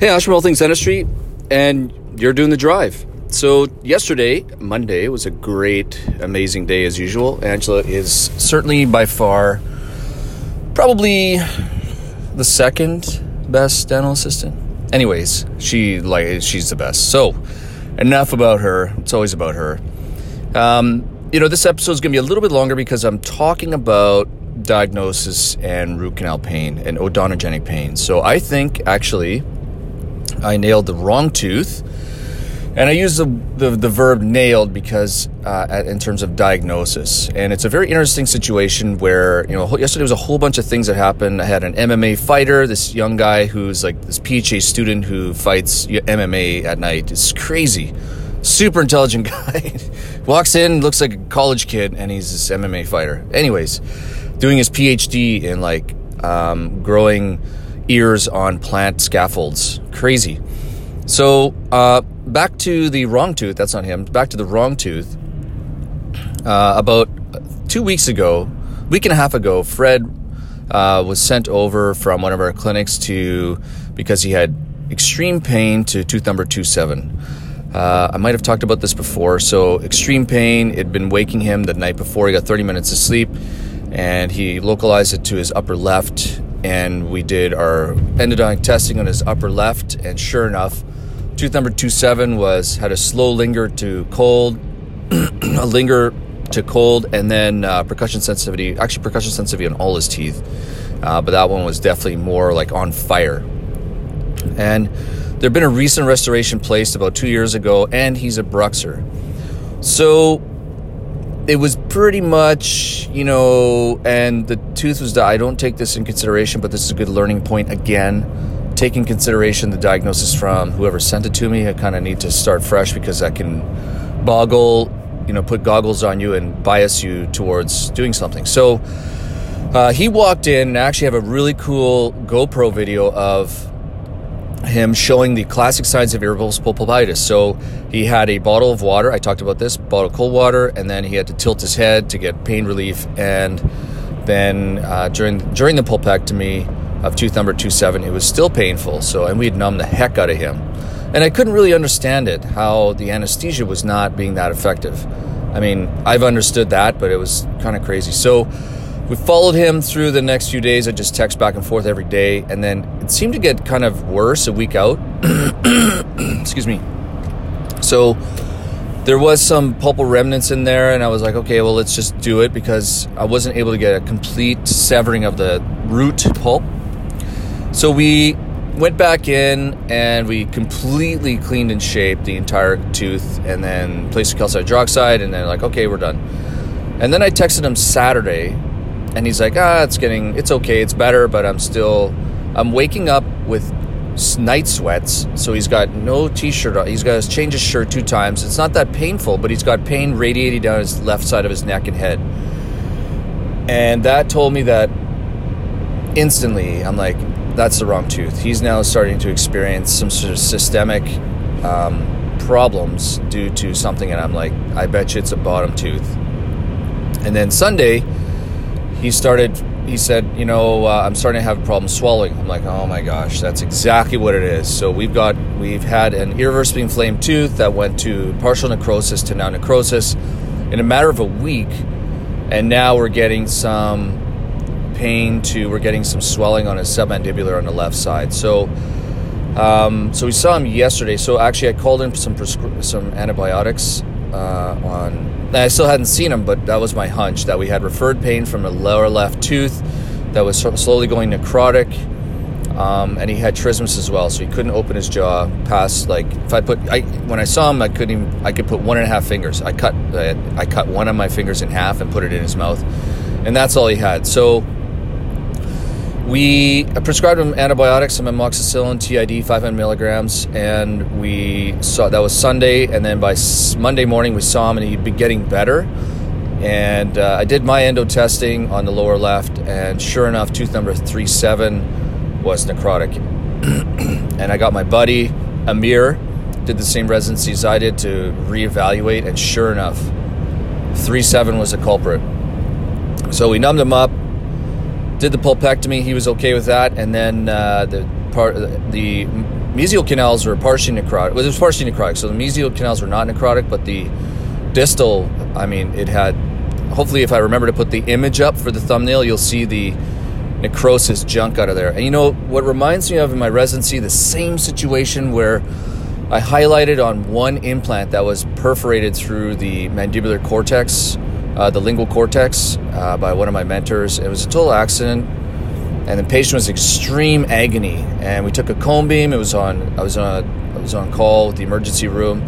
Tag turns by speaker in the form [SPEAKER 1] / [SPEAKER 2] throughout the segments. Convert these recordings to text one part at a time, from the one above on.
[SPEAKER 1] Hey, Ash from All Things Dentistry, and you're doing the drive. So, yesterday, Monday, was a great, amazing day as usual. Angela is certainly by far probably the second best dental assistant. Anyways, she like she's the best. So, enough about her. It's always about her. Um, you know, this episode is going to be a little bit longer because I'm talking about diagnosis and root canal pain and odontogenic pain. So, I think actually I nailed the wrong tooth. And I use the, the, the verb nailed because, uh, in terms of diagnosis. And it's a very interesting situation where, you know, yesterday was a whole bunch of things that happened. I had an MMA fighter, this young guy who's like this PhD student who fights MMA at night. It's crazy. Super intelligent guy. Walks in, looks like a college kid, and he's this MMA fighter. Anyways, doing his PhD in like um, growing ears on plant scaffolds. Crazy. So, uh, back to the wrong tooth. That's not him. Back to the wrong tooth. Uh, about two weeks ago, week and a half ago, Fred uh, was sent over from one of our clinics to because he had extreme pain to tooth number two seven. Uh, I might have talked about this before. So, extreme pain. It had been waking him the night before. He got 30 minutes of sleep, and he localized it to his upper left. And we did our endodontic testing on his upper left, and sure enough, Tooth number two seven was had a slow linger to cold, a linger to cold, and then uh, percussion sensitivity. Actually, percussion sensitivity on all his teeth, uh, but that one was definitely more like on fire. And there'd been a recent restoration placed about two years ago, and he's a bruxer. So it was pretty much, you know, and the tooth was. I don't take this in consideration, but this is a good learning point again take in consideration the diagnosis from whoever sent it to me. I kind of need to start fresh because that can boggle, you know, put goggles on you and bias you towards doing something. So uh, he walked in and I actually have a really cool GoPro video of him showing the classic signs of irreversible pulpitis. So he had a bottle of water. I talked about this bottle of cold water, and then he had to tilt his head to get pain relief. And then uh, during during the pulpectomy, of tooth number 27, it was still painful. So, and we had numbed the heck out of him. And I couldn't really understand it, how the anesthesia was not being that effective. I mean, I've understood that, but it was kind of crazy. So, we followed him through the next few days. I just text back and forth every day. And then it seemed to get kind of worse a week out. Excuse me. So, there was some pulpal remnants in there, and I was like, okay, well, let's just do it because I wasn't able to get a complete severing of the root pulp. So we went back in and we completely cleaned and shaped the entire tooth and then placed calcium hydroxide and then like okay we're done and then i texted him saturday and he's like ah it's getting it's okay it's better but i'm still i'm waking up with night sweats so he's got no t-shirt on he's got to change his shirt two times it's not that painful but he's got pain radiating down his left side of his neck and head and that told me that instantly i'm like that's the wrong tooth. He's now starting to experience some sort of systemic um, problems due to something, and I'm like, I bet you it's a bottom tooth. And then Sunday, he started. He said, you know, uh, I'm starting to have problems swallowing. I'm like, oh my gosh, that's exactly what it is. So we've got, we've had an irreversibly inflamed tooth that went to partial necrosis to now necrosis in a matter of a week, and now we're getting some pain to we're getting some swelling on his submandibular on the left side. So, um, so we saw him yesterday. So actually, I called in some prescri- some antibiotics uh, on. I still hadn't seen him, but that was my hunch that we had referred pain from a lower left tooth that was slowly going necrotic. Um, and he had trismus as well, so he couldn't open his jaw past like if I put I when I saw him I couldn't even I could put one and a half fingers. I cut uh, I cut one of my fingers in half and put it in his mouth, and that's all he had. So we prescribed him antibiotics, some amoxicillin, TID, 500 milligrams, and we saw that was Sunday. And then by Monday morning, we saw him, and he'd be getting better. And uh, I did my endo testing on the lower left, and sure enough, tooth number three seven was necrotic. and I got my buddy Amir, did the same residency I did to reevaluate, and sure enough, three seven was a culprit. So we numbed him up, did the pulpectomy. He was okay with that, and then uh, the part the mesial canals were partially necrotic. Well, it was partially necrotic, so the mesial canals were not necrotic, but the distal, I mean, it had. Hopefully, if I remember to put the image up for the thumbnail, you'll see the necrosis junk out of there. And you know what reminds me of in my residency, the same situation where I highlighted on one implant that was perforated through the mandibular cortex, uh, the lingual cortex, uh, by one of my mentors. It was a total accident and the patient was extreme agony. And we took a cone beam. It was on. I was on. A, I was on call with the emergency room,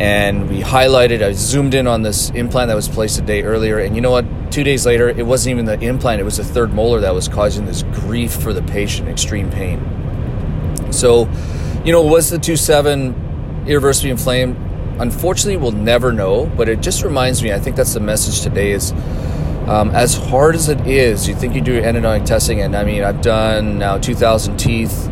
[SPEAKER 1] and we highlighted. I zoomed in on this implant that was placed a day earlier. And you know what? Two days later, it wasn't even the implant. It was the third molar that was causing this grief for the patient, extreme pain. So, you know, was the two seven irreversibly inflamed? Unfortunately, we'll never know. But it just reminds me. I think that's the message today. Is um, as hard as it is, you think you do endodontic testing, and I mean, I've done now 2,000 teeth,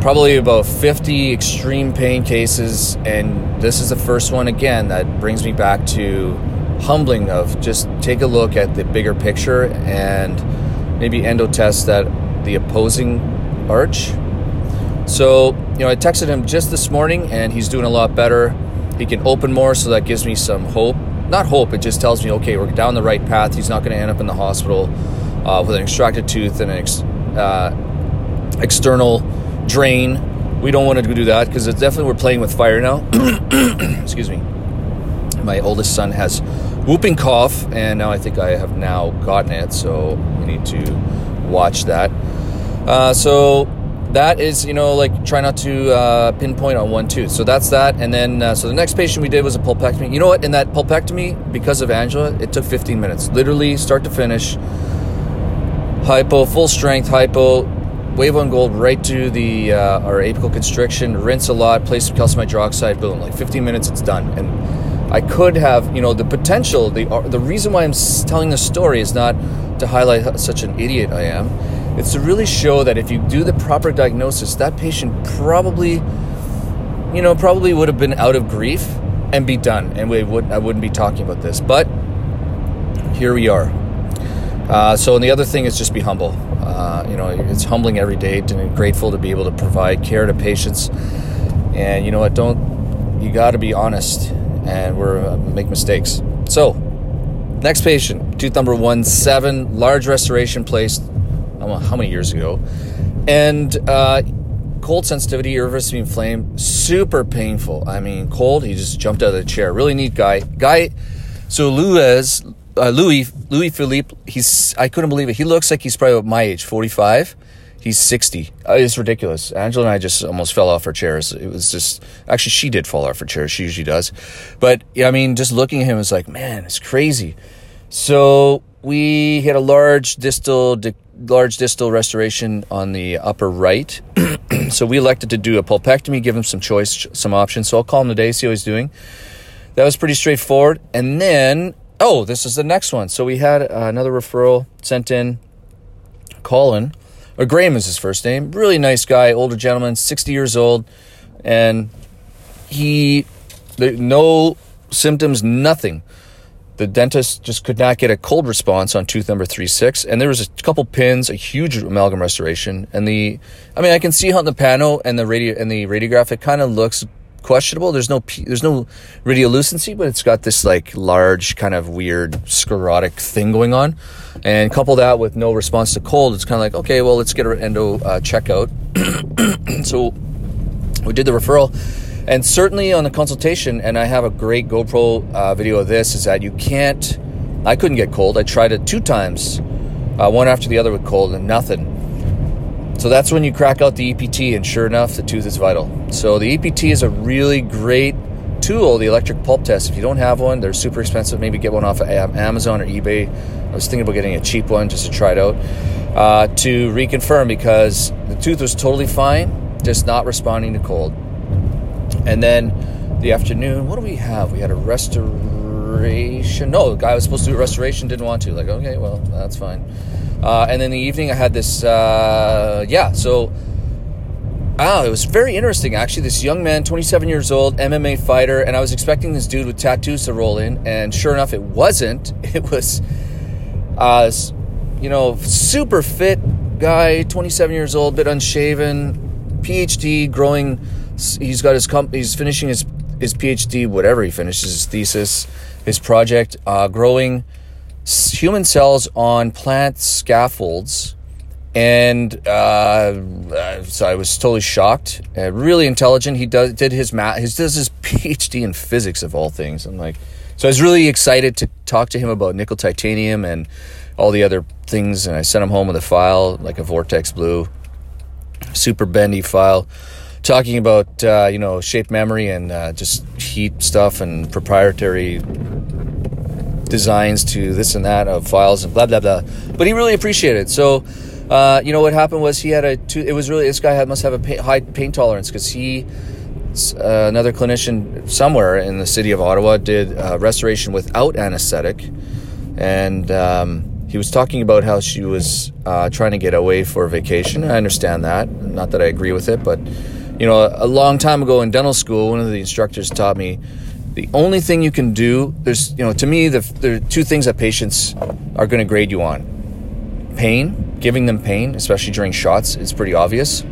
[SPEAKER 1] probably about 50 extreme pain cases, and this is the first one again that brings me back to humbling of just take a look at the bigger picture and maybe endo test that the opposing arch. So, you know, I texted him just this morning and he's doing a lot better. He can open more, so that gives me some hope not hope, it just tells me, okay, we're down the right path. He's not going to end up in the hospital uh, with an extracted tooth and an ex, uh, external drain. We don't want to do that because it's definitely we're playing with fire now. Excuse me. My oldest son has whooping cough, and now I think I have now gotten it, so we need to watch that. Uh, so that is, you know, like try not to uh, pinpoint on one tooth. So that's that. And then, uh, so the next patient we did was a pulpectomy. You know what? In that pulpectomy, because of Angela, it took 15 minutes, literally start to finish. Hypo, full strength hypo, WaveOne Gold right to the uh, our apical constriction, rinse a lot, place some calcium hydroxide, boom, like 15 minutes, it's done. And I could have, you know, the potential, the the reason why I'm telling this story is not to highlight such an idiot I am it's to really show that if you do the proper diagnosis, that patient probably, you know, probably would have been out of grief and be done, and we would I wouldn't be talking about this. But here we are. Uh, so, and the other thing is just be humble. Uh, you know, it's humbling every day and grateful to be able to provide care to patients. And you know what? Don't you got to be honest, and we're uh, make mistakes. So, next patient, tooth number one seven, large restoration placed how many years ago, and uh, cold sensitivity, irreversibly inflamed, super painful. I mean, cold. He just jumped out of the chair. Really neat guy. Guy. So Louis, uh, Louis, Louis Philippe. He's. I couldn't believe it. He looks like he's probably my age, forty five. He's 60. Uh, it's ridiculous. Angela and I just almost fell off our chairs. It was just, actually, she did fall off her chair. She usually does. But, yeah, I mean, just looking at him was like, man, it's crazy. So we had a large distal large distal restoration on the upper right. so we elected to do a pulpectomy, give him some choice, some options. So I'll call him today, see how he's doing. That was pretty straightforward. And then, oh, this is the next one. So we had uh, another referral sent in. Colin, or Graham is his first name. Really nice guy, older gentleman, 60 years old. And he, no symptoms, nothing the dentist just could not get a cold response on tooth number three six, and there was a couple pins, a huge amalgam restoration, and the, I mean, I can see in the panel and the radio and the radiograph it kind of looks questionable. There's no there's no radiolucency, but it's got this like large kind of weird sclerotic thing going on, and couple that with no response to cold, it's kind of like okay, well let's get our endo uh, checkout. so we did the referral and certainly on the consultation, and I have a great GoPro uh, video of this, is that you can't, I couldn't get cold. I tried it two times, uh, one after the other with cold, and nothing. So that's when you crack out the EPT, and sure enough, the tooth is vital. So the EPT is a really great tool, the electric pulp test. If you don't have one, they're super expensive. Maybe get one off of Amazon or eBay. I was thinking about getting a cheap one just to try it out uh, to reconfirm because the tooth was totally fine, just not responding to cold. And then the afternoon, what do we have? We had a restoration. No, the guy was supposed to do restoration, didn't want to. Like, okay, well, that's fine. Uh, and then the evening, I had this, uh, yeah, so. Oh, it was very interesting actually. This young man, 27 years old, MMA fighter, and I was expecting this dude with tattoos to roll in, and sure enough, it wasn't. It was, uh, you know, super fit, guy, 27 years old, bit unshaven, PhD, growing. He's got his comp. He's finishing his his PhD, whatever he finishes, his thesis, his project, uh, growing human cells on plant scaffolds. And uh, uh, so I was totally shocked. Uh, really intelligent. He does did his math. He does his PhD in physics of all things. I'm like, so I was really excited to talk to him about nickel titanium and all the other things. And I sent him home with a file, like a Vortex Blue, super bendy file, talking about uh, you know shape memory and uh, just heat stuff and proprietary designs to this and that of files and blah blah blah. But he really appreciated it. So. Uh, you know what happened was he had a two, it was really this guy had, must have a pain, high pain tolerance because he uh, another clinician somewhere in the city of Ottawa did uh, restoration without anesthetic, and um, he was talking about how she was uh, trying to get away for vacation. I understand that, not that I agree with it, but you know, a long time ago in dental school, one of the instructors taught me the only thing you can do. There's, you know, to me, the, there are two things that patients are going to grade you on: pain, giving them pain, especially during shots, is pretty obvious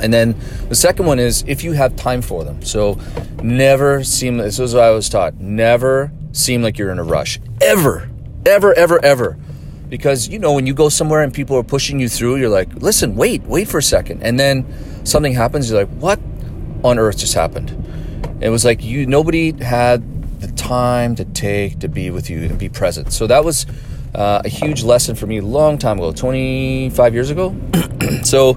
[SPEAKER 1] and then the second one is if you have time for them. So never seem this is what I was taught. Never seem like you're in a rush. Ever. Ever, ever, ever. Because you know when you go somewhere and people are pushing you through, you're like, listen, wait, wait for a second. And then something happens, you're like, what on earth just happened? It was like you nobody had the time to take to be with you and be present. So that was uh, a huge lesson for me a long time ago, 25 years ago. so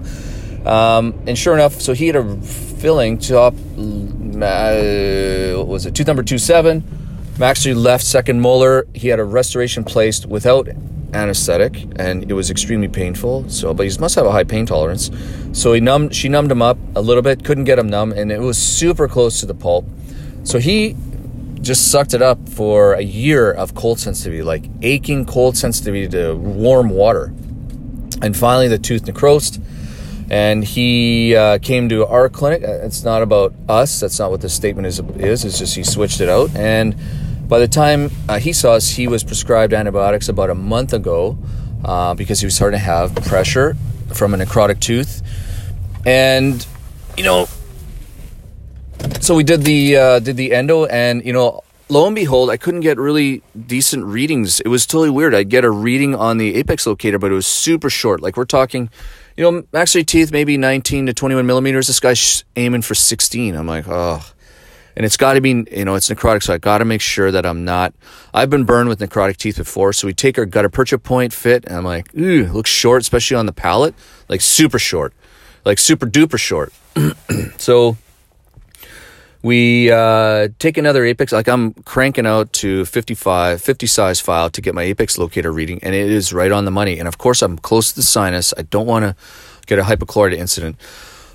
[SPEAKER 1] um, and sure enough, so he had a filling top, uh, what was it, tooth number two seven. actually left second molar. He had a restoration placed without anesthetic, and it was extremely painful. So, but he must have a high pain tolerance. So he numbed, she numbed him up a little bit, couldn't get him numb, and it was super close to the pulp. So he just sucked it up for a year of cold sensitivity, like aching cold sensitivity to warm water. And finally, the tooth necrosed and he uh, came to our clinic. Uh, it's not about us. That's not what the statement is. Is it's just he switched it out. And by the time uh, he saw us, he was prescribed antibiotics about a month ago uh, because he was starting to have pressure from a necrotic tooth. And you know, so we did the uh, did the endo, and you know, lo and behold, I couldn't get really decent readings. It was totally weird. I'd get a reading on the apex locator, but it was super short. Like we're talking you know, maxillary teeth maybe 19 to 21 millimeters. This guy's aiming for 16. I'm like, oh. And it's got to be, you know, it's necrotic, so I got to make sure that I'm not. I've been burned with necrotic teeth before, so we take our gutta percha point fit, and I'm like, ooh, looks short, especially on the palate, like super short, like super duper short. so we uh, take another apex like i'm cranking out to 55 50 size file to get my apex locator reading and it is right on the money and of course i'm close to the sinus i don't want to get a hypochlorite incident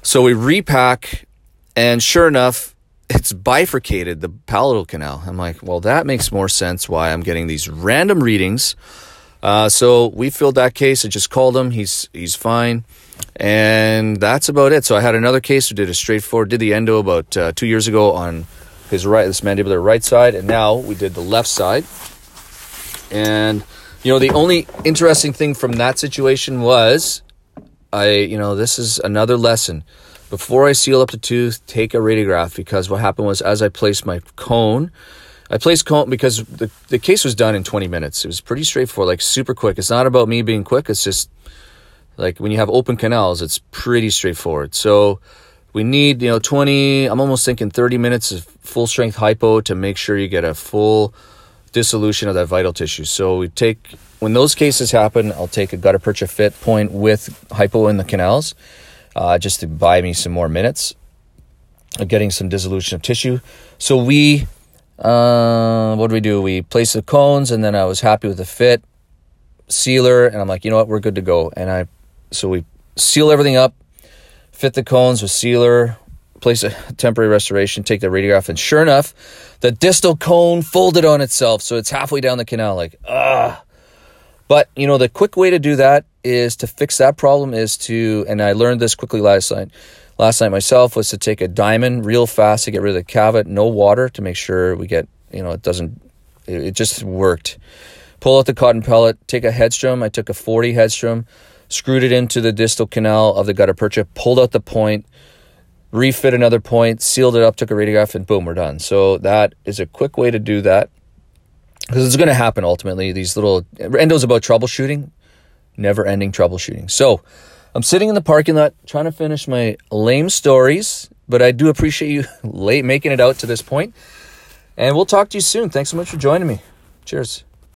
[SPEAKER 1] so we repack and sure enough it's bifurcated the palatal canal i'm like well that makes more sense why i'm getting these random readings uh, so we filled that case i just called him he's he's fine and that's about it. So I had another case who did a straightforward, did the endo about uh, two years ago on his right, this mandibular right side, and now we did the left side. And you know, the only interesting thing from that situation was, I, you know, this is another lesson. Before I seal up the tooth, take a radiograph because what happened was as I placed my cone, I placed cone because the, the case was done in 20 minutes. It was pretty straightforward, like super quick. It's not about me being quick. It's just like when you have open canals, it's pretty straightforward. So we need, you know, 20, I'm almost thinking 30 minutes of full strength hypo to make sure you get a full dissolution of that vital tissue. So we take, when those cases happen, I'll take a gutta percha fit point with hypo in the canals uh, just to buy me some more minutes of getting some dissolution of tissue. So we, uh, what do we do? We place the cones and then I was happy with the fit sealer and I'm like, you know what, we're good to go. And I so we seal everything up, fit the cones with sealer, place a temporary restoration, take the radiograph, and sure enough, the distal cone folded on itself, so it's halfway down the canal. Like, ah. But you know, the quick way to do that is to fix that problem is to, and I learned this quickly last night. Last night myself was to take a diamond real fast to get rid of the cavit, no water to make sure we get, you know, it doesn't. It just worked. Pull out the cotton pellet, take a Hedstrom. I took a 40 Hedstrom screwed it into the distal canal of the gutta percha, pulled out the point, refit another point, sealed it up, took a radiograph, and boom, we're done. So that is a quick way to do that because it's going to happen ultimately. These little endos about troubleshooting, never ending troubleshooting. So I'm sitting in the parking lot trying to finish my lame stories, but I do appreciate you late making it out to this point. And we'll talk to you soon. Thanks so much for joining me. Cheers.